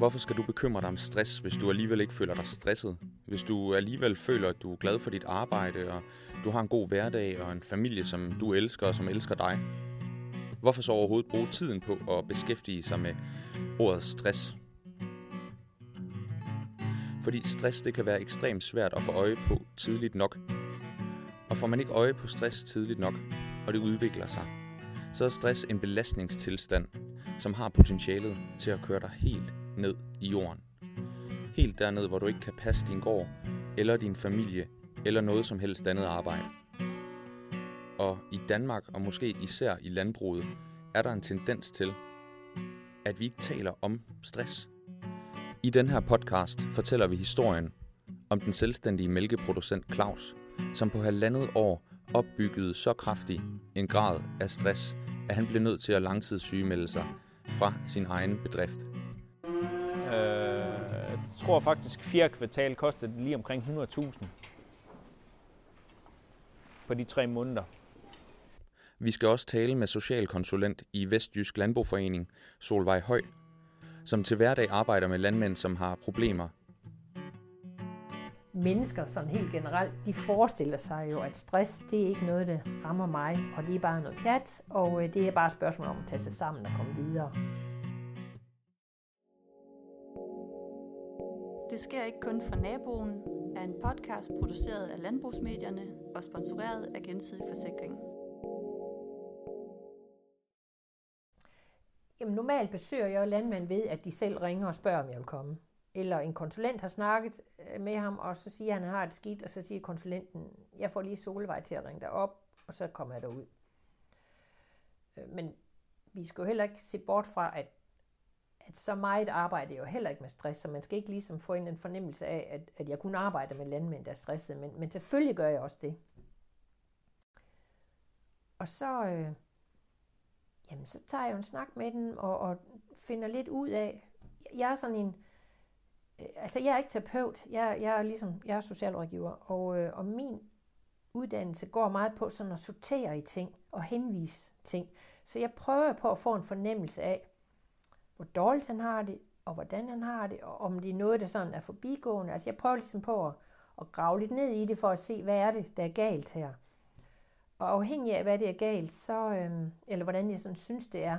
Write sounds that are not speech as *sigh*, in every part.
Hvorfor skal du bekymre dig om stress, hvis du alligevel ikke føler dig stresset? Hvis du alligevel føler, at du er glad for dit arbejde, og du har en god hverdag og en familie, som du elsker og som elsker dig? Hvorfor så overhovedet bruge tiden på at beskæftige sig med ordet stress? Fordi stress det kan være ekstremt svært at få øje på tidligt nok. Og får man ikke øje på stress tidligt nok, og det udvikler sig, så er stress en belastningstilstand, som har potentialet til at køre dig helt ned i jorden. Helt derned, hvor du ikke kan passe din gård, eller din familie, eller noget som helst andet arbejde. Og i Danmark, og måske især i landbruget, er der en tendens til, at vi ikke taler om stress. I den her podcast fortæller vi historien om den selvstændige mælkeproducent Claus, som på halvandet år opbyggede så kraftig en grad af stress, at han blev nødt til at langtidssygemelde sig fra sin egen bedrift. Øh, jeg tror faktisk, fjerde kvartal kostede lige omkring 100.000 på de tre måneder. Vi skal også tale med socialkonsulent i Vestjysk Landboforening, Solvej Høj, som til hverdag arbejder med landmænd, som har problemer. Mennesker sådan helt generelt, de forestiller sig jo, at stress, det er ikke noget, der rammer mig, og det er bare noget pjat, og øh, det er bare et spørgsmål om at tage sig sammen og komme videre. Det sker ikke kun for naboen, er en podcast produceret af Landbrugsmedierne og sponsoreret af Gensidig Forsikring. Jamen, normalt besøger jeg landmænd ved, at de selv ringer og spørger, om jeg vil komme. Eller en konsulent har snakket øh, med ham, og så siger han, at han har det skidt, og så siger konsulenten, jeg får lige Solvej til at ringe dig op, og så kommer jeg derud. Øh, men vi skal jo heller ikke se bort fra, at, at så meget arbejde jo heller ikke med stress, så man skal ikke ligesom få en fornemmelse af, at, at jeg kun arbejder med landmænd, der er stressede, men, men selvfølgelig gør jeg også det. Og så, øh, jamen, så tager jeg jo en snak med den og, og finder lidt ud af, jeg er sådan en, øh, altså jeg er ikke terapeut, jeg, jeg er ligesom, jeg er socialrådgiver, og, øh, og min uddannelse går meget på sådan at sortere i ting og henvise ting. Så jeg prøver på at få en fornemmelse af, hvor dårligt han har det, og hvordan han har det, og om det er noget, der sådan er forbigående. Altså jeg prøver ligesom på at, at grave lidt ned i det, for at se, hvad er det, der er galt her. Og afhængig af, hvad det er galt, så, øhm, eller hvordan jeg sådan synes, det er,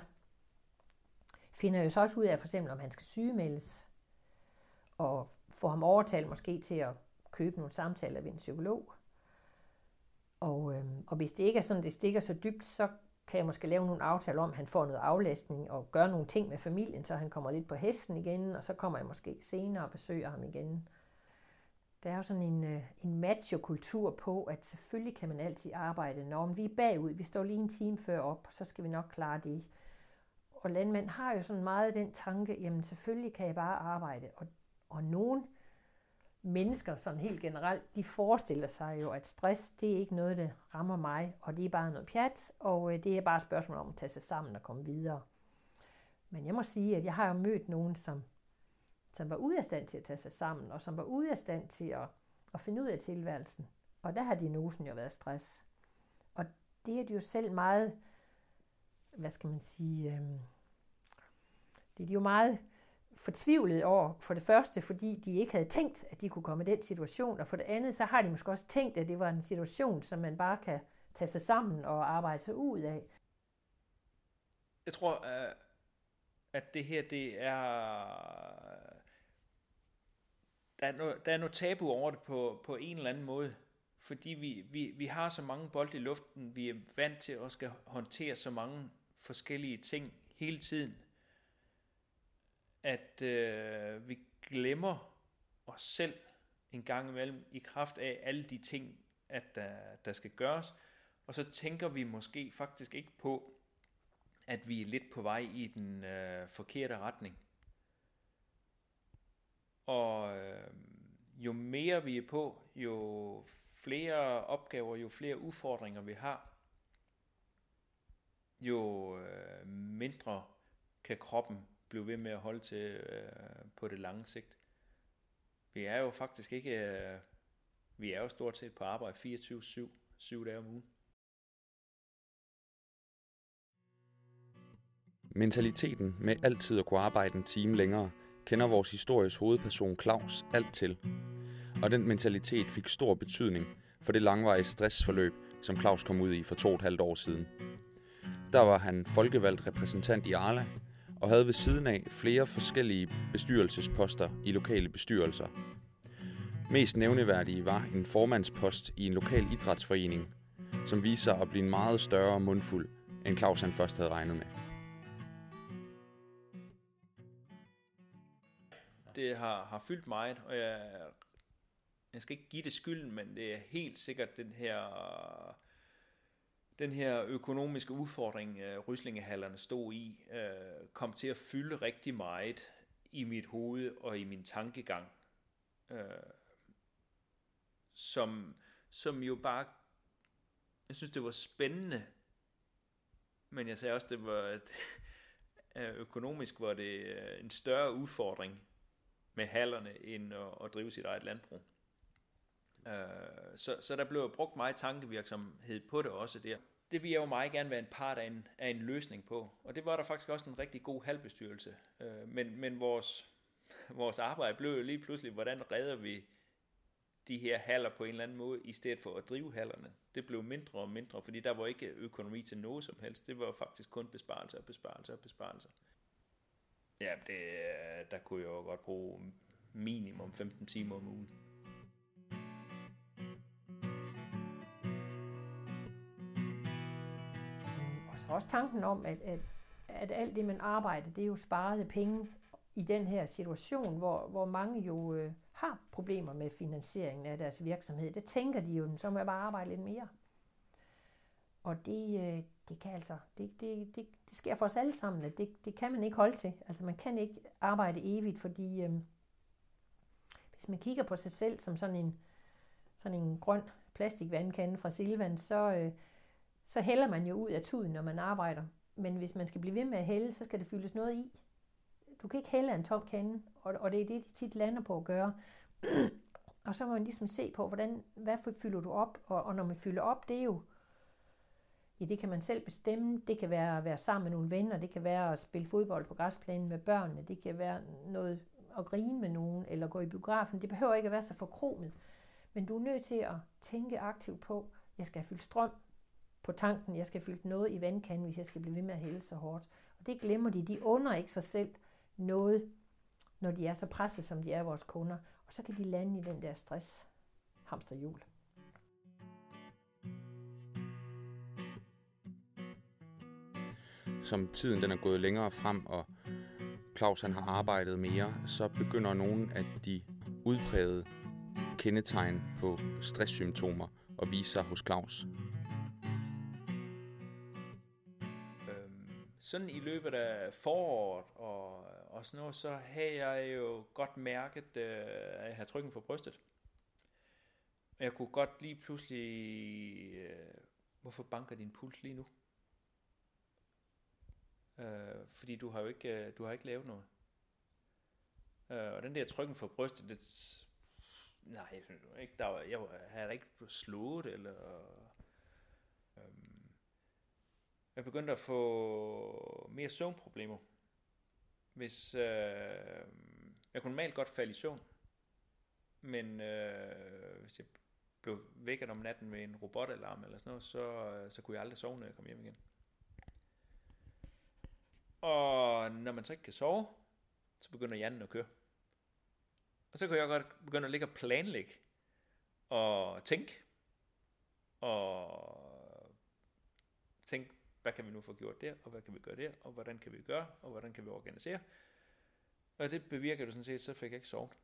finder jeg så også ud af, for eksempel, om han skal sygemeldes, og få ham overtalt måske til at købe nogle samtaler ved en psykolog. Og, øhm, og hvis det ikke er sådan, det stikker så dybt, så kan jeg måske lave nogle aftaler om, at han får noget aflastning og gør nogle ting med familien, så han kommer lidt på hesten igen, og så kommer jeg måske senere og besøger ham igen. Der er jo sådan en, øh, en macho-kultur på, at selvfølgelig kan man altid arbejde, når vi er bagud. Vi står lige en time før op, så skal vi nok klare det. Og landmænd har jo sådan meget den tanke, jamen selvfølgelig kan jeg bare arbejde. Og, og nogen mennesker sådan helt generelt, de forestiller sig jo, at stress, det er ikke noget, der rammer mig, og det er bare noget pjat, og øh, det er bare et spørgsmål om at tage sig sammen og komme videre. Men jeg må sige, at jeg har jo mødt nogen, som som var ude af stand til at tage sig sammen, og som var ude af stand til at, at finde ud af tilværelsen. Og der har diagnosen jo været stress. Og det er de jo selv meget, hvad skal man sige, øh, det er de jo meget fortvivlet over, for det første, fordi de ikke havde tænkt, at de kunne komme i den situation, og for det andet, så har de måske også tænkt, at det var en situation, som man bare kan tage sig sammen og arbejde sig ud af. Jeg tror, øh, at det her, det er der er, noget, der er noget tabu over det på, på en eller anden måde, fordi vi, vi, vi har så mange bolde i luften, vi er vant til at skal håndtere så mange forskellige ting hele tiden, at øh, vi glemmer os selv en gang imellem i kraft af alle de ting, at der, der skal gøres, og så tænker vi måske faktisk ikke på, at vi er lidt på vej i den øh, forkerte retning. Og øh, jo mere vi er på, jo flere opgaver, jo flere udfordringer vi har, jo øh, mindre kan kroppen blive ved med at holde til øh, på det lange sigt. Vi er jo faktisk ikke, øh, vi er jo stort set på arbejde 24-7, 7 dage om ugen. Mentaliteten med altid at kunne arbejde en time længere kender vores histories hovedperson Claus alt til. Og den mentalitet fik stor betydning for det langvarige stressforløb, som Claus kom ud i for to og et halvt år siden. Der var han folkevalgt repræsentant i Arla, og havde ved siden af flere forskellige bestyrelsesposter i lokale bestyrelser. Mest nævneværdige var en formandspost i en lokal idrætsforening, som viste sig at blive en meget større mundfuld, end Claus han først havde regnet med. Det har, har fyldt meget, og jeg, jeg skal ikke give det skylden, men det er helt sikkert den her den her økonomiske udfordring, øh, Ryslingehallerne stod i, øh, kom til at fylde rigtig meget i mit hoved og i min tankegang. øh, som, som jo bare, jeg synes det var spændende, men jeg sagde også, det var, at *laughs* økonomisk var det øh, en større udfordring med hallerne, end at, at drive sit eget landbrug. Øh, så, så der blev brugt meget tankevirksomhed på det også der det vil jeg jo meget gerne være en part af en, af en løsning på. Og det var der faktisk også en rigtig god halvbestyrelse. Øh, men, men vores, vores arbejde blev jo lige pludselig, hvordan redder vi de her haller på en eller anden måde, i stedet for at drive hallerne. Det blev mindre og mindre, fordi der var ikke økonomi til noget som helst. Det var faktisk kun besparelser og besparelser og besparelser. Ja, det, øh, der kunne jeg jo godt bruge minimum 15 timer om ugen. Også tanken om, at, at, at alt det, man arbejder, det er jo sparede penge i den her situation, hvor, hvor mange jo øh, har problemer med finansieringen af deres virksomhed. Det tænker de jo, så må jeg bare arbejde lidt mere. Og det, øh, det kan altså, det, det, det, det sker for os alle sammen, at det, det kan man ikke holde til. Altså man kan ikke arbejde evigt, fordi øh, hvis man kigger på sig selv som sådan en, sådan en grøn plastikvandkande fra Silvan, så, øh, så hælder man jo ud af tuden, når man arbejder. Men hvis man skal blive ved med at hælde, så skal det fyldes noget i. Du kan ikke hælde en tom kande, og, og det er det, de tit lander på at gøre. *clears throat* og så må man ligesom se på, hvordan, hvad fylder du op, og, og når man fylder op, det er jo, ja, det kan man selv bestemme. Det kan være at være sammen med nogle venner, det kan være at spille fodbold på græsplænen med børnene, det kan være noget at grine med nogen, eller gå i biografen. Det behøver ikke at være så forkromet. Men du er nødt til at tænke aktivt på, jeg skal have fyldt strøm, på tanken, jeg skal fylde noget i vandkanden, hvis jeg skal blive ved med at hælde så hårdt. Og det glemmer de. De under ikke sig selv noget, når de er så presset, som de er vores kunder. Og så kan de lande i den der stress hamsterhjul. Som tiden den er gået længere frem, og Claus han har arbejdet mere, så begynder nogle af de udprægede kendetegn på stresssymptomer at vise sig hos Claus. Sådan i løbet af foråret og, og sådan noget, så havde jeg jo godt mærket, øh, at jeg havde trykken for brystet. Og jeg kunne godt lige pludselig, øh, hvorfor banker din puls lige nu? Øh, fordi du har jo ikke, øh, du har ikke lavet noget. Øh, og den der trykken for brystet, det, nej, jeg synes ikke, der var, jeg havde ikke slået, eller jeg begyndte at få mere søvnproblemer. Hvis øh, jeg kunne normalt godt falde i søvn, men øh, hvis jeg blev vækket om natten med en robotalarm eller sådan noget, så, øh, så kunne jeg aldrig sove, når jeg kom hjem igen. Og når man så ikke kan sove, så begynder hjernen at køre. Og så kan jeg godt begynde at ligge og planlægge og tænke og tænke hvad kan vi nu få gjort der, og hvad kan vi gøre der, og hvordan kan vi gøre, og hvordan kan vi organisere. Og det bevirker du sådan set, så fik jeg ikke sovet.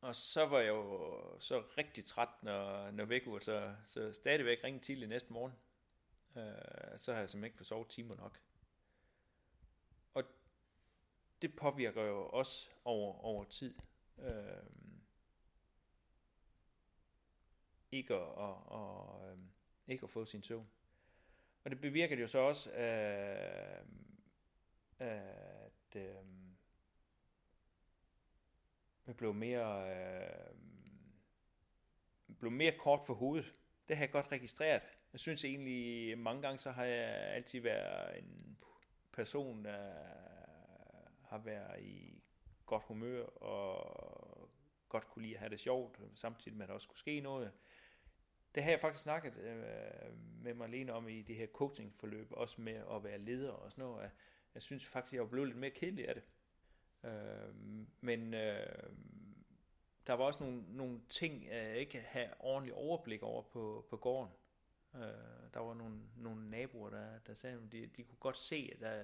Og så var jeg jo så rigtig træt, når, når væk så, så stadigvæk ringede tidligt næste morgen. Øh, så har jeg simpelthen ikke fået sovet timer nok. Og det påvirker jo også over, over tid. Øh, ikke at, at, at, øh, ikke at få sin søvn. Og det bevirker det jo så også, øh, at øh, jeg blev mere, øh, blev mere kort for hovedet. Det har jeg godt registreret. Jeg synes egentlig, mange gange så har jeg altid været en person, der har været i godt humør og godt kunne lide at have det sjovt, samtidig med at der også kunne ske noget. Det har jeg faktisk snakket øh, med Marlene om i det her coachingforløb, også med at være leder og sådan noget. Jeg synes faktisk, at jeg blev lidt mere kedelig af det. Øh, men øh, der var også nogle, nogle ting, jeg ikke havde ordentlig overblik over på, på gården. Øh, der var nogle, nogle naboer, der, der sagde, at de, de kunne godt se, at der,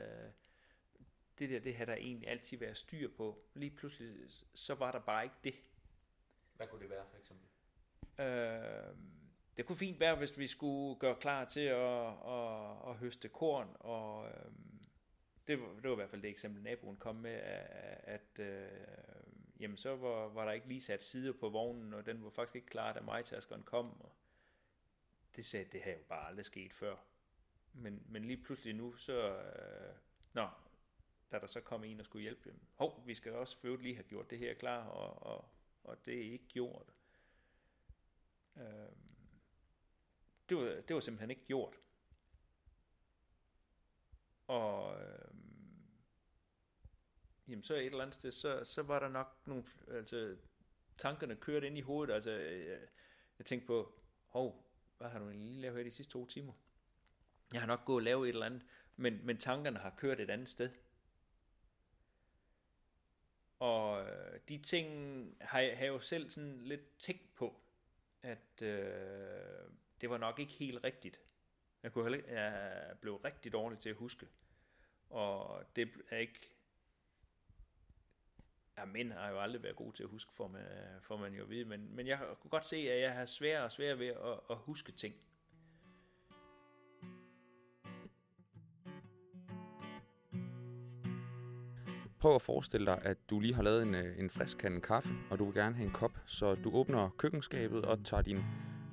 det der, det havde der egentlig altid været styr på. Lige pludselig, så var der bare ikke det. Hvad kunne det være for eksempel? Øh, det kunne fint være, hvis vi skulle gøre klar til at, at, at høste korn, og øh, det, var, det var i hvert fald det eksempel, naboen kom med, at, at øh, jamen så var, var der ikke lige sat sider på vognen, og den var faktisk ikke klar, da majtaskeren kom. Og det sagde, det havde jo bare aldrig sket før. Men, men lige pludselig nu, så... Øh, nå, da der så kom en og skulle hjælpe dem. Hov, vi skal også for lige have gjort det her klar, og, og, og det er ikke gjort. Øh, det, var, det var simpelthen ikke gjort. Og øh, jamen så et eller andet sted, så, så var der nok nogle, altså tankerne kørte ind i hovedet, altså jeg, jeg tænkte på, hov, hvad har du lige lavet her de sidste to timer? Jeg har nok gået og lavet et eller andet, men, men tankerne har kørt et andet sted. Og øh, de ting har jeg, har jeg jo selv sådan lidt tænkt på, at øh, det var nok ikke helt rigtigt. Jeg, kunne heller, jeg blev rigtig dårlig til at huske. Og det er ikke... Ja, mænd har jo aldrig været gode til at huske, for man, for man jo ved. Men, men jeg kunne godt se, at jeg har svært og svært ved at, at huske ting. Prøv at forestille dig, at du lige har lavet en, øh, en frisk kande kaffe, og du vil gerne have en kop, så du åbner køkkenskabet og tager din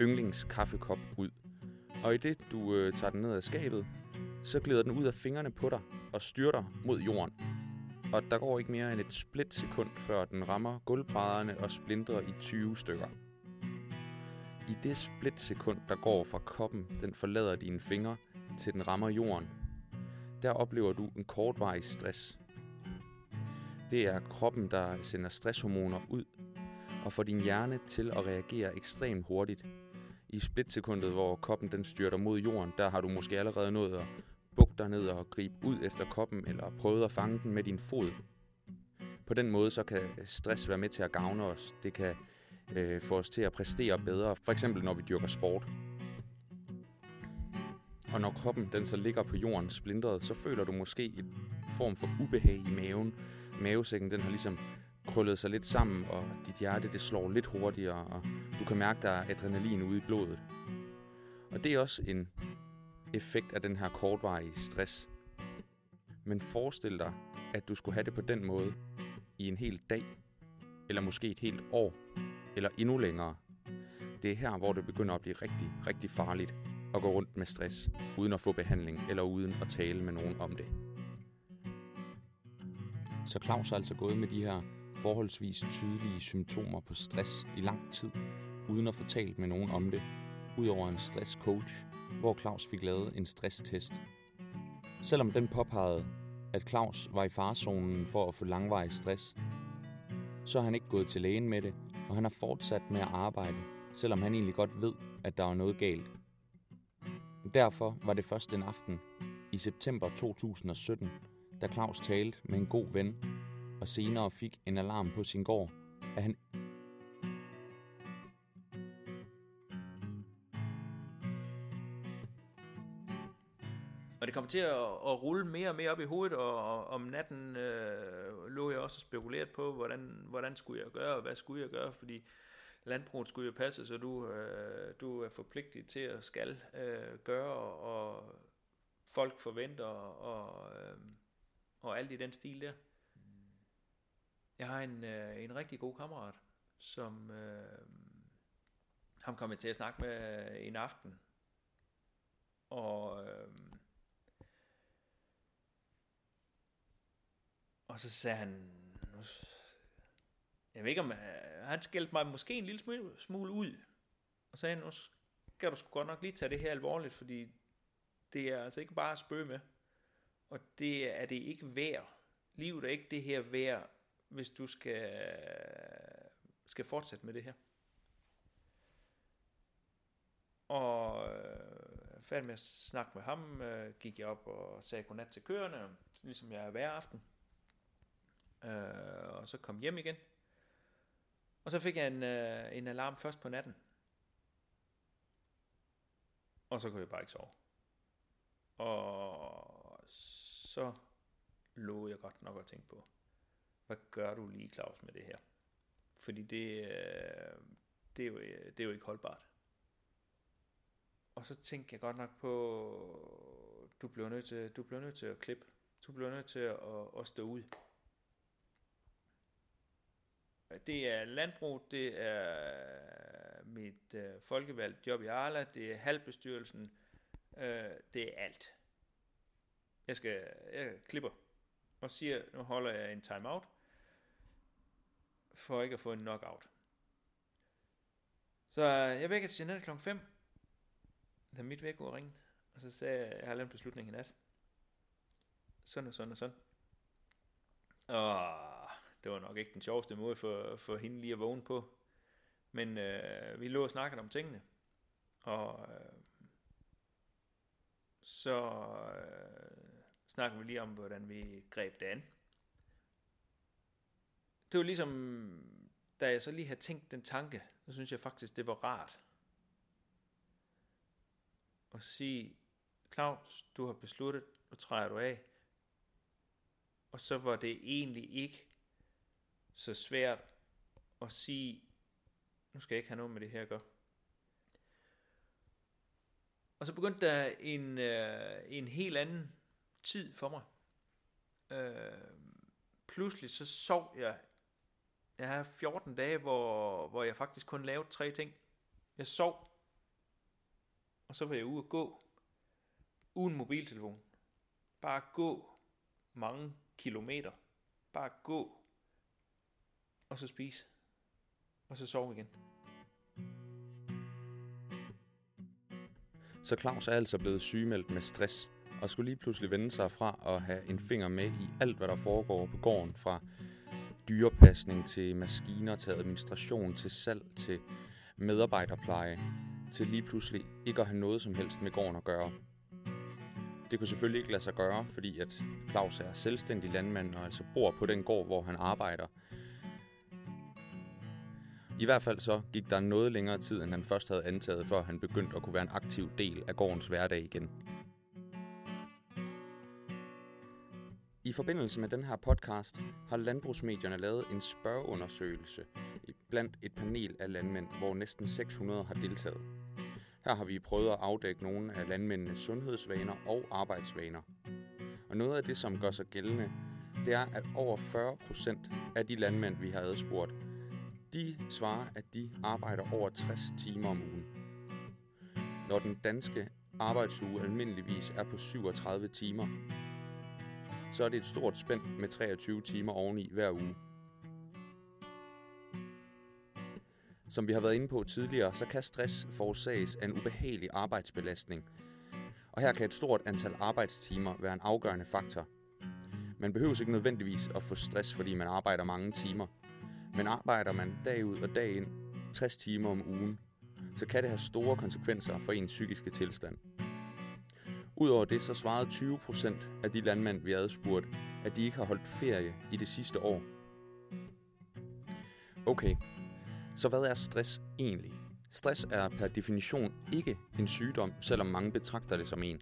yndlingskaffekop ud. Og i det, du øh, tager den ned af skabet, så glider den ud af fingrene på dig og styrter mod jorden. Og der går ikke mere end et splitsekund, før den rammer gulvbrædderne og splindrer i 20 stykker. I det splitsekund, der går fra koppen, den forlader dine fingre, til den rammer jorden, der oplever du en kortvarig stress. Det er kroppen, der sender stresshormoner ud og får din hjerne til at reagere ekstremt hurtigt. I splitsekundet, hvor koppen den styrter mod jorden, der har du måske allerede nået at bukke dig ned og gribe ud efter koppen, eller prøvet at fange den med din fod. På den måde så kan stress være med til at gavne os. Det kan øh, få os til at præstere bedre, for eksempel når vi dyrker sport. Og når kroppen den så ligger på jorden splintret, så føler du måske en form for ubehag i maven. Mavesækken den har ligesom krøllet sig lidt sammen, og dit hjerte det slår lidt hurtigere, og du kan mærke, der er adrenalin ude i blodet. Og det er også en effekt af den her kortvarige stress. Men forestil dig, at du skulle have det på den måde i en hel dag, eller måske et helt år, eller endnu længere. Det er her, hvor det begynder at blive rigtig, rigtig farligt at gå rundt med stress, uden at få behandling, eller uden at tale med nogen om det. Så Claus har altså gået med de her forholdsvis tydelige symptomer på stress i lang tid, uden at få talt med nogen om det, udover en stresscoach, hvor Claus fik lavet en stresstest. Selvom den påpegede, at Claus var i farzonen for at få langvarig stress, så har han ikke gået til lægen med det, og han har fortsat med at arbejde, selvom han egentlig godt ved, at der var noget galt. Derfor var det først en aften i september 2017, da Claus talte med en god ven, og senere fik en alarm på sin gård, at han Og det kom til at, at rulle mere og mere op i hovedet, og, og om natten øh, lå jeg også spekuleret på, hvordan, hvordan skulle jeg gøre, og hvad skulle jeg gøre, fordi landbruget skulle jo passe, så du, øh, du er forpligtet til at skal øh, gøre, og folk forventer, og, øh, og alt i den stil der. Jeg har en, øh, en rigtig god kammerat, som øh, ham kom jeg til at snakke med øh, en aften, og øh, Og så sagde han, nu, jeg ved ikke om, øh, han skældte mig måske en lille smule, smule ud. Og sagde, nu skal du sgu godt nok lige tage det her alvorligt, fordi det er altså ikke bare at spøge med. Og det er det ikke værd. Livet er ikke det her værd, hvis du skal, skal fortsætte med det her. Og øh, færdig med at snakke med ham, øh, gik jeg op og sagde godnat til køerne, ligesom jeg er hver aften. Øh, og så kom hjem igen. Og så fik jeg en, øh, en alarm først på natten. Og så kunne jeg bare ikke sove. Og så lå jeg godt nok at tænke på, hvad gør du lige, Claus, med det her? Fordi det, øh, det, er, jo, øh, det er jo ikke holdbart. Og så tænkte jeg godt nok på, du bliver nødt til, du bliver nødt til at klippe. Du bliver nødt til at, at stå ud. Det er landbrug, det er mit øh, folkevalgt job i Arla, det er halvbestyrelsen, øh, det er alt. Jeg skal, jeg klipper og siger, nu holder jeg en timeout, for ikke at få en knockout. Så jeg vækker til Jeanette klokken 5, da mit væk var ringet, og så sagde jeg, jeg har lavet en beslutning i nat. Sådan og sådan og sådan. Og det var nok ikke den sjoveste måde for, for hende lige at vågne på. Men øh, vi lå og snakkede om tingene. Og øh, så øh, snakkede vi lige om, hvordan vi greb det an. Det var ligesom, da jeg så lige havde tænkt den tanke, så synes jeg faktisk, det var rart. At sige, Claus, du har besluttet, nu træder du af. Og så var det egentlig ikke så svært at sige, nu skal jeg ikke have noget med det her at gøre. Og så begyndte der en, øh, en helt anden tid for mig. Øh, pludselig så sov jeg. Jeg har 14 dage, hvor, hvor jeg faktisk kun lavede tre ting. Jeg sov, og så var jeg ude at gå, uden mobiltelefon. Bare gå mange kilometer. Bare gå og så spise, og så sove igen. Så Claus er altså blevet sygemeldt med stress, og skulle lige pludselig vende sig fra at have en finger med i alt, hvad der foregår på gården, fra dyrepasning til maskiner, til administration, til salg, til medarbejderpleje, til lige pludselig ikke at have noget som helst med gården at gøre. Det kunne selvfølgelig ikke lade sig gøre, fordi at Claus er selvstændig landmand og altså bor på den gård, hvor han arbejder – i hvert fald så gik der noget længere tid, end han først havde antaget, før han begyndte at kunne være en aktiv del af gårdens hverdag igen. I forbindelse med den her podcast har landbrugsmedierne lavet en spørgeundersøgelse blandt et panel af landmænd, hvor næsten 600 har deltaget. Her har vi prøvet at afdække nogle af landmændenes sundhedsvaner og arbejdsvaner. Og noget af det, som gør sig gældende, det er, at over 40 procent af de landmænd, vi har adspurgt, de svarer, at de arbejder over 60 timer om ugen. Når den danske arbejdsuge almindeligvis er på 37 timer, så er det et stort spænd med 23 timer oveni hver uge. Som vi har været inde på tidligere, så kan stress forårsages af en ubehagelig arbejdsbelastning. Og her kan et stort antal arbejdstimer være en afgørende faktor. Man behøver ikke nødvendigvis at få stress, fordi man arbejder mange timer. Men arbejder man dag ud og dag ind 60 timer om ugen, så kan det have store konsekvenser for ens psykiske tilstand. Udover det så svarede 20% af de landmænd, vi havde spurgt, at de ikke har holdt ferie i det sidste år. Okay, så hvad er stress egentlig? Stress er per definition ikke en sygdom, selvom mange betragter det som en.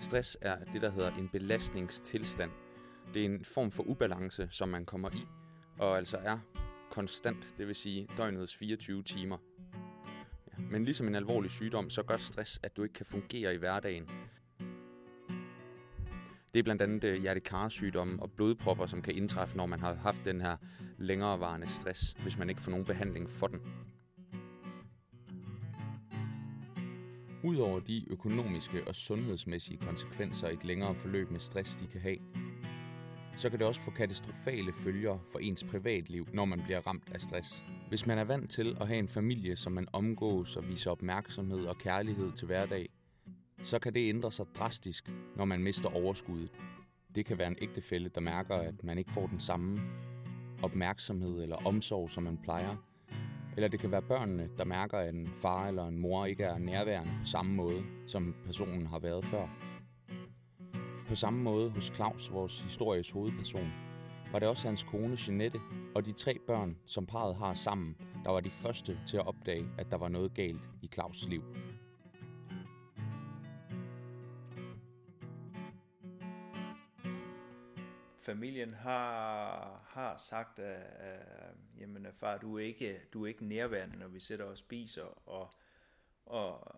Stress er det, der hedder en belastningstilstand. Det er en form for ubalance, som man kommer i, og altså er konstant, det vil sige døgnets 24 timer. Ja, men ligesom en alvorlig sygdom, så gør stress, at du ikke kan fungere i hverdagen. Det er blandt andet øh, hjertekarsygdomme og blodpropper, som kan indtræffe, når man har haft den her længerevarende stress, hvis man ikke får nogen behandling for den. Udover de økonomiske og sundhedsmæssige konsekvenser et længere forløb med stress de kan have, så kan det også få katastrofale følger for ens privatliv, når man bliver ramt af stress. Hvis man er vant til at have en familie, som man omgås og viser opmærksomhed og kærlighed til hverdag, så kan det ændre sig drastisk, når man mister overskuddet. Det kan være en ægtefælle, der mærker, at man ikke får den samme opmærksomhed eller omsorg, som man plejer. Eller det kan være børnene, der mærker, at en far eller en mor ikke er nærværende på samme måde, som personen har været før. På samme måde hos Claus, vores histories hovedperson, var det også hans kone Jeanette og de tre børn, som parret har sammen, der var de første til at opdage, at der var noget galt i Claus' liv. Familien har, har sagt, at, at jamen, far, du er, ikke, du er ikke nærværende, når vi sætter og spiser, og, og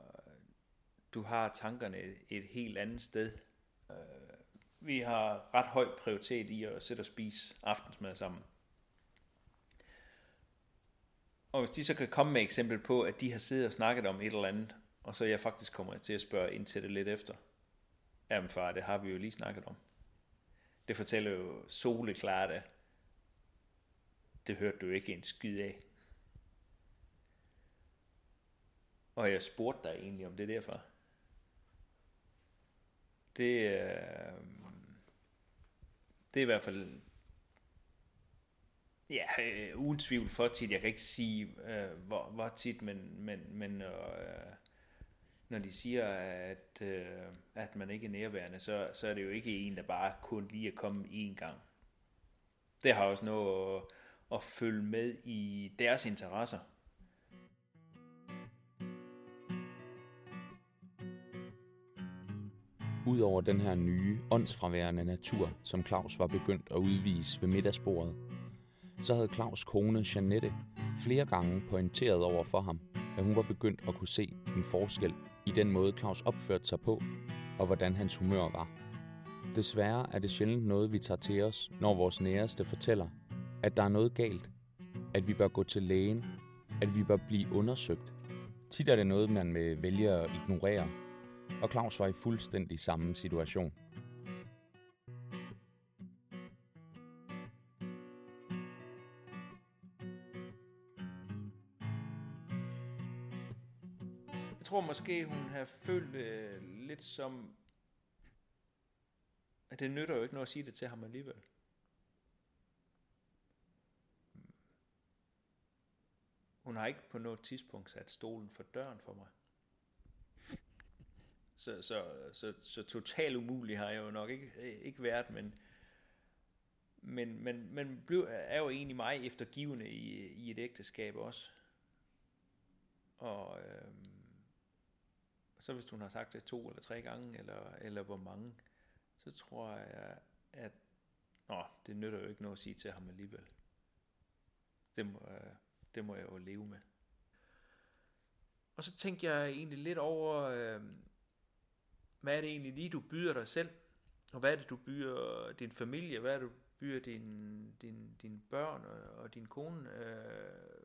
du har tankerne et, et helt andet sted. Øh, vi har ret høj prioritet i at sætte og spise aftensmad sammen. Og hvis de så kan komme med et eksempel på, at de har siddet og snakket om et eller andet, og så jeg faktisk kommer til at spørge ind til det lidt efter. Jamen far, det har vi jo lige snakket om. Det fortæller jo soleklart, at det hørte du ikke en skid af. Og jeg spurgte dig egentlig om det derfor. Det, øh, det er i hvert fald ja, øh, uden tvivl for tit. Jeg kan ikke sige, øh, hvor, hvor tit, men, men, men øh, når de siger, at, øh, at man ikke er nærværende, så, så er det jo ikke en, der bare kun lige er kommet én gang. Det har også noget at, at følge med i deres interesser. Udover den her nye, åndsfraværende natur, som Claus var begyndt at udvise ved middagsbordet, så havde Claus kone Janette flere gange pointeret over for ham, at hun var begyndt at kunne se en forskel i den måde Claus opførte sig på, og hvordan hans humør var. Desværre er det sjældent noget, vi tager til os, når vores næreste fortæller, at der er noget galt, at vi bør gå til lægen, at vi bør blive undersøgt. Tit er det noget, man vælger at ignorere, og Claus var i fuldstændig samme situation. Måske, hun har følt øh, lidt som, at det nytter jo ikke noget at sige det til ham alligevel. Hun har ikke på noget tidspunkt sat stolen for døren for mig. Så, så, så, så totalt umulig har jeg jo nok ikke, ikke været, men, men, men, men blev, er jo egentlig mig eftergivende i, i et ægteskab også. Og øhm, så hvis hun har sagt det to eller tre gange, eller, eller hvor mange, så tror jeg, at nå, det nytter jo ikke noget at sige til ham alligevel. Det må, øh, det må jeg jo leve med. Og så tænkte jeg egentlig lidt over, øh, hvad er det egentlig lige, du byder dig selv? Og hvad er det, du byder din familie? Hvad er det, du byder din, din, dine børn og, og din kone? Øh,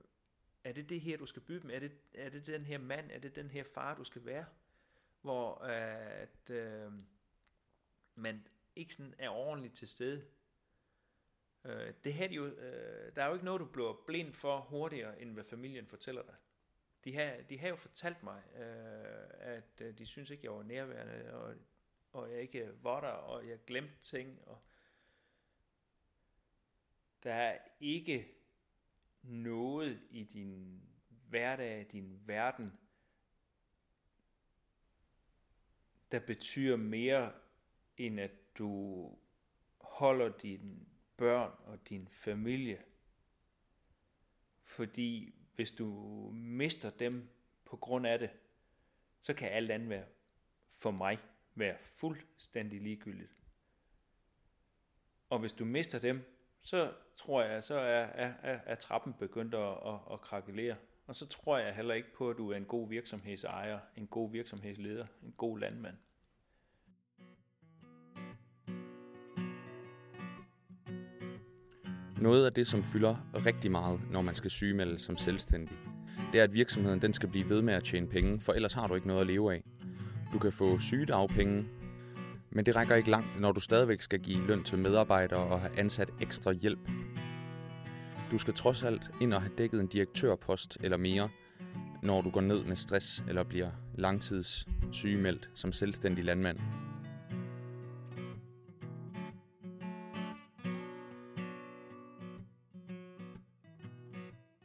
er det det her, du skal bygge dem? Er det, er det den her mand? Er det den her far, du skal være? Hvor øh, at øh, man ikke sådan er ordentligt til stede. Øh, det har de jo, øh, der er jo ikke noget, du bliver blind for hurtigere, end hvad familien fortæller dig. De har, de har jo fortalt mig, øh, at øh, de synes ikke, jeg var nærværende, og, og jeg ikke var der, og jeg glemte ting. Og der er ikke noget i din hverdag, din verden, der betyder mere, end at du holder dine børn og din familie. Fordi hvis du mister dem på grund af det, så kan alt andet være for mig være fuldstændig ligegyldigt. Og hvis du mister dem, så tror jeg, så er, er, er, er trappen begyndt at, at, at krakelere. Og så tror jeg heller ikke på, at du er en god virksomhedsejer, en god virksomhedsleder, en god landmand. Noget af det, som fylder rigtig meget, når man skal sygemelde som selvstændig, det er, at virksomheden den skal blive ved med at tjene penge, for ellers har du ikke noget at leve af. Du kan få sygedagpenge, men det rækker ikke langt, når du stadigvæk skal give løn til medarbejdere og have ansat ekstra hjælp du skal trods alt ind og have dækket en direktørpost eller mere, når du går ned med stress eller bliver langtids sygemeldt som selvstændig landmand.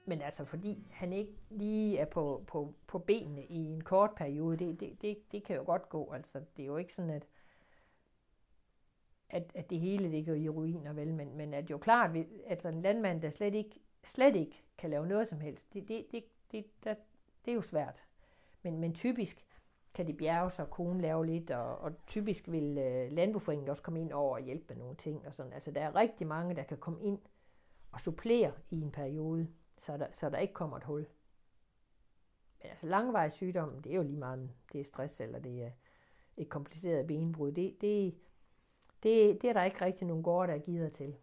Men altså fordi han ikke lige er på, på, på benene i en kort periode, det, det, det, det kan jo godt gå. Altså, det er jo ikke sådan, at, at, at det hele ligger i ruiner, vel? Men, men at jo klart, at altså en landmand, der slet ikke, slet ikke kan lave noget som helst, det, det, det, det, der, det er jo svært. Men, men typisk kan de bjerge sig, og konen lave lidt, og, og typisk vil øh, landbrugforeningen også komme ind over og hjælpe med nogle ting. Og sådan. Altså, der er rigtig mange, der kan komme ind og supplere i en periode, så der, så der ikke kommer et hul. Men altså langvejs sygdom, det er jo lige meget, det er stress, eller det er et kompliceret benbrud. Det, det, det, det er der ikke rigtig nogen gårde, der gider til.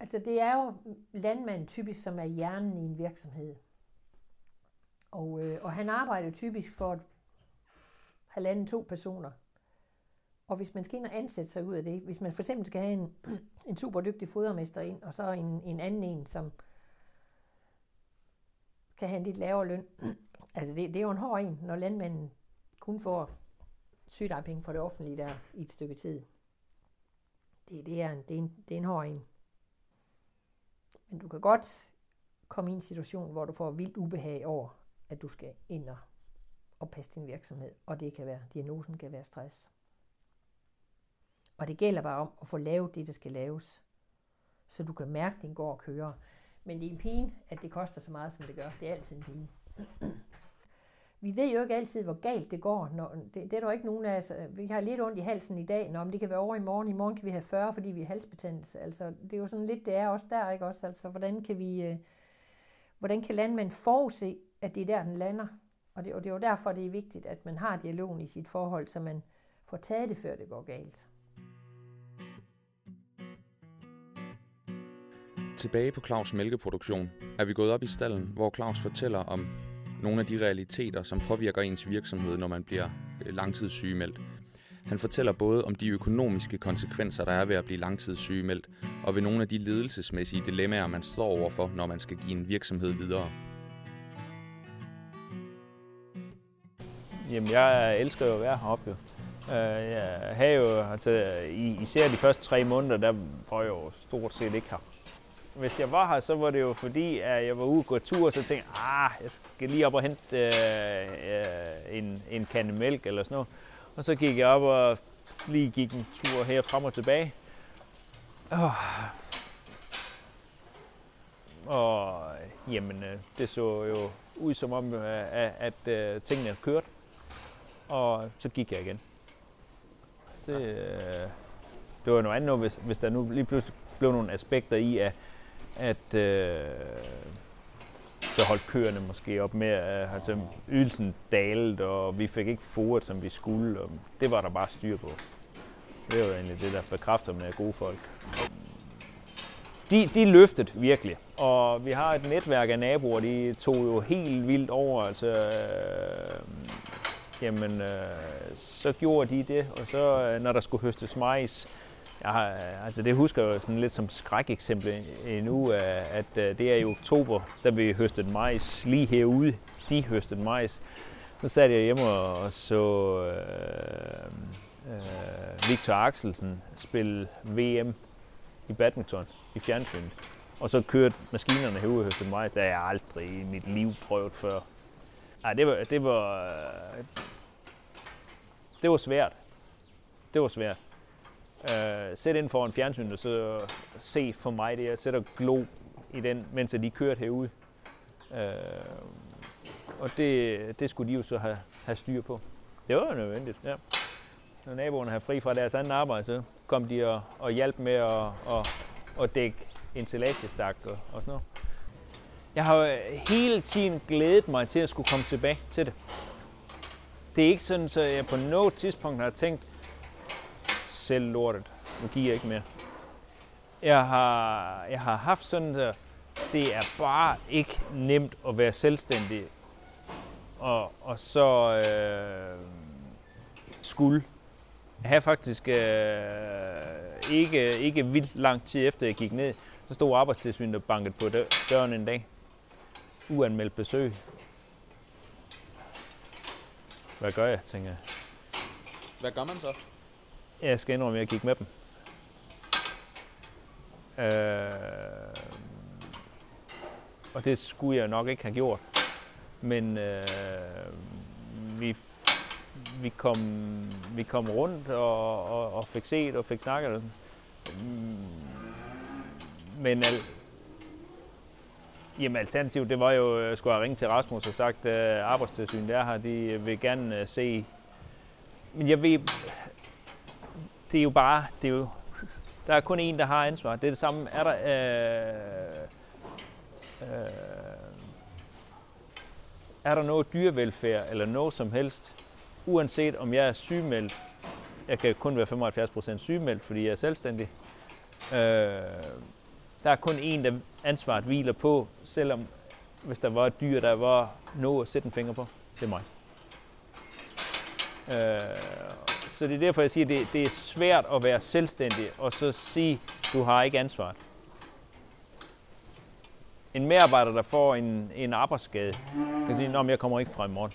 Altså det er jo landmanden typisk, som er hjernen i en virksomhed. Og, øh, og han arbejder typisk for halvanden to personer. Og hvis man skal ind og ansætte sig ud af det, hvis man for eksempel skal have en, *clears throat* en super dygtig fodermester ind, og så en, en anden en, som kan have en lidt lavere løn. *clears throat* altså det, det er jo en hård en, når landmanden kun får sygedagpenge fra det offentlige der i et stykke tid. Det, det, er, en, det, er, en, det er en hård en. Men du kan godt komme i en situation, hvor du får vildt ubehag over, at du skal ind og, og passe din virksomhed. Og det kan være, diagnosen kan være stress. Og det gælder bare om at få lavet det, der skal laves, så du kan mærke, at din går og kører. Men det er en pine, at det koster så meget, som det gør. Det er altid en pine. Vi ved jo ikke altid, hvor galt det går. Når, det, det er der ikke nogen af os. Øh, vi har lidt ondt i halsen i dag, når det kan være over i morgen. I morgen kan vi have 40, fordi vi har halsbetændelse. Altså, det er jo sådan lidt, det er også der, ikke også? Altså, hvordan kan vi, øh, hvordan kan landmænd forudse, at det er der, den lander? Og det, og det er jo derfor, det er vigtigt, at man har dialogen i sit forhold, så man får taget det, før det går galt. Tilbage på Claus' mælkeproduktion er vi gået op i stallen, hvor Claus fortæller om nogle af de realiteter, som påvirker ens virksomhed, når man bliver øh, langtidssygemeldt. Han fortæller både om de økonomiske konsekvenser, der er ved at blive langtidssygemeldt, og ved nogle af de ledelsesmæssige dilemmaer, man står overfor, når man skal give en virksomhed videre. Jamen, jeg elsker jo at være heroppe. Jo. Øh, jeg har jo, altså, især de første tre måneder, der var jeg jo stort set ikke her hvis jeg var her, så var det jo fordi, at jeg var ude og gå tur, og så tænkte jeg, ah, jeg skal lige op og hente øh, øh, en, en kande mælk eller sådan noget. Og så gik jeg op og lige gik en tur her frem og tilbage. Oh. Og jamen, øh, det så jo ud som om, øh, at, at, at tingene kørte. Og så gik jeg igen. Det, øh, det var noget andet, hvis, hvis der nu lige pludselig blev nogle aspekter i, at at øh, så holdt køerne måske op med, at altså, ydelsen dalet, og vi fik ikke foret, som vi skulle. Og det var der bare styr på. Det var egentlig det, der bekræfter med gode folk. De, de løftede virkelig, og vi har et netværk af naboer, de tog jo helt vildt over. Altså, øh, jamen, øh, så gjorde de det, og så øh, når der skulle høstes majs, jeg har, øh, altså det husker jeg jo sådan lidt som skrækeksempel endnu, øh, at øh, det er i oktober, da vi høstede majs lige herude. De høstede majs. Så sad jeg hjemme og så øh, øh, Victor Axelsen spille VM i badminton i fjernsynet. Og så kørte maskinerne herude og høstede majs. Det har jeg aldrig i mit liv prøvet før. Ej, det var, det var, det var svært. Det var svært. Øh, sæt ind foran fjernsynet og så se for mig det. Jeg sætter glo i den, mens de kørte herude. Øh, og det, det skulle de jo så have, have styr på. Det var jo nødvendigt, ja. Når naboerne havde fri fra deres anden arbejde, så kom de og, og hjalp med at, at, at dække ensilagestak og, og sådan noget. Jeg har hele tiden glædet mig til at skulle komme tilbage til det. Det er ikke sådan, at jeg på noget tidspunkt har tænkt, selv lortet. Nu giver jeg ikke mere. Jeg har, jeg har haft sådan der, det er bare ikke nemt at være selvstændig. Og, og så øh, skulle. Jeg havde faktisk øh, ikke, ikke vildt lang tid efter jeg gik ned, så stod arbejdstilsynet og banket på døren en dag. Uanmeldt besøg. Hvad gør jeg, tænker jeg. Hvad gør man så? Jeg skal indrømme, at jeg gik med dem. Øh, og det skulle jeg nok ikke have gjort. Men øh, vi, vi, kom, vi kom rundt og, og, og fik set og fik snakket. Mm, men al, jamen alternativet, det var jo, at skulle have ringet til Rasmus og sagt, øh, at arbejdstilsynet er her, de vil gerne øh, se. Men jeg ved, det er jo bare, det er jo, der er kun en, der har ansvar. Det er det samme, er der, øh, øh, er der noget dyrevelfærd eller noget som helst, uanset om jeg er sygemeldt, jeg kan kun være 75% sygemeldt, fordi jeg er selvstændig, øh, der er kun en, der ansvaret hviler på, selvom hvis der var et dyr, der var noget at sætte en finger på, det er mig. Øh, så det er derfor, jeg siger, at det, det er svært at være selvstændig og så sige, du har ikke ansvaret. En medarbejder, der får en, en arbejdsskade, kan sige, at jeg kommer ikke fra i morgen.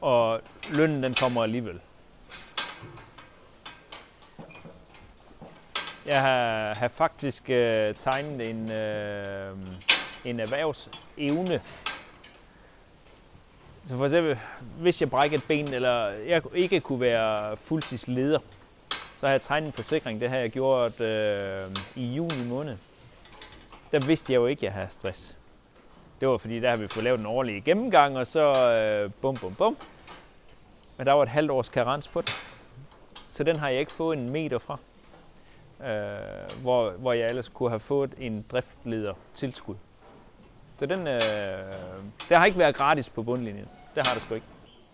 Og lønnen den kommer alligevel. Jeg har, har faktisk øh, tegnet en, øh, en erhvervsevne. Så for eksempel, hvis jeg brækker et ben, eller jeg ikke kunne være fuldtidsleder, så har jeg tegnet en forsikring. Det har jeg gjort øh, i juni måned. Der vidste jeg jo ikke, at jeg havde stress. Det var fordi, der har vi fået lavet en årlig gennemgang, og så øh, bum, bum, bum. Men der var et halvt års karens på det. Så den har jeg ikke fået en meter fra øh, hvor, hvor jeg ellers kunne have fået en driftleder tilskud. Så den, øh, det har ikke været gratis på bundlinjen. Det har det sgu ikke.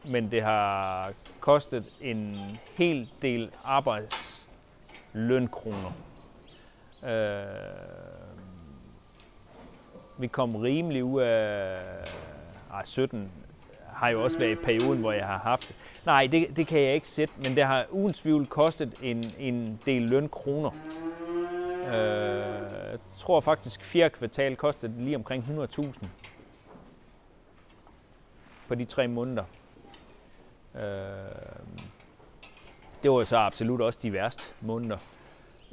Men det har kostet en hel del arbejdslønkroner. Øh, vi kom rimelig ud af... Ah, Ej, 17 har jo også været i perioden, hvor jeg har haft det. Nej, det, det kan jeg ikke sætte, men det har uden tvivl kostet en, en del lønkroner. Øh, jeg tror faktisk, fjerde kvartal kostede lige omkring 100.000 på de tre måneder. Øh, det var så absolut også de værste måneder.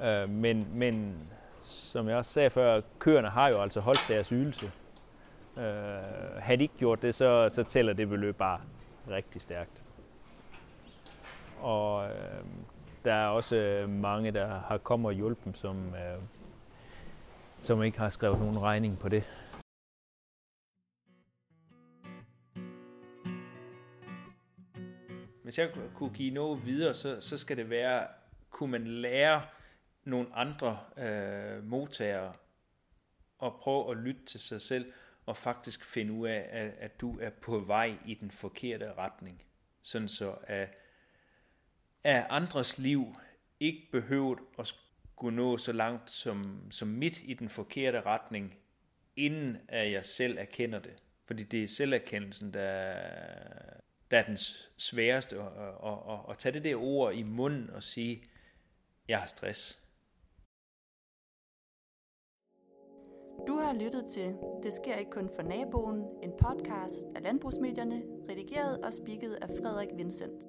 Øh, men, men som jeg også sagde før, køerne har jo altså holdt deres ydelse. Øh, havde de ikke gjort det, så, så tæller det beløb bare rigtig stærkt. Og øh, der er også øh, mange, der har kommet og hjulpet som, øh, som ikke har skrevet nogen regning på det. Hvis jeg kunne give noget videre, så, så skal det være, kunne man lære nogle andre øh, modtagere at prøve at lytte til sig selv og faktisk finde ud af, at, at du er på vej i den forkerte retning. Sådan så at, at andres liv ikke behøvet at skulle nå så langt som, som midt i den forkerte retning, inden at jeg selv erkender det. Fordi det er selverkendelsen, der, der er den sværeste at, at, at, at tage det der ord i munden og sige, jeg har stress. Du har lyttet til Det sker ikke kun for naboen, en podcast af Landbrugsmedierne, redigeret og spikket af Frederik Vincent.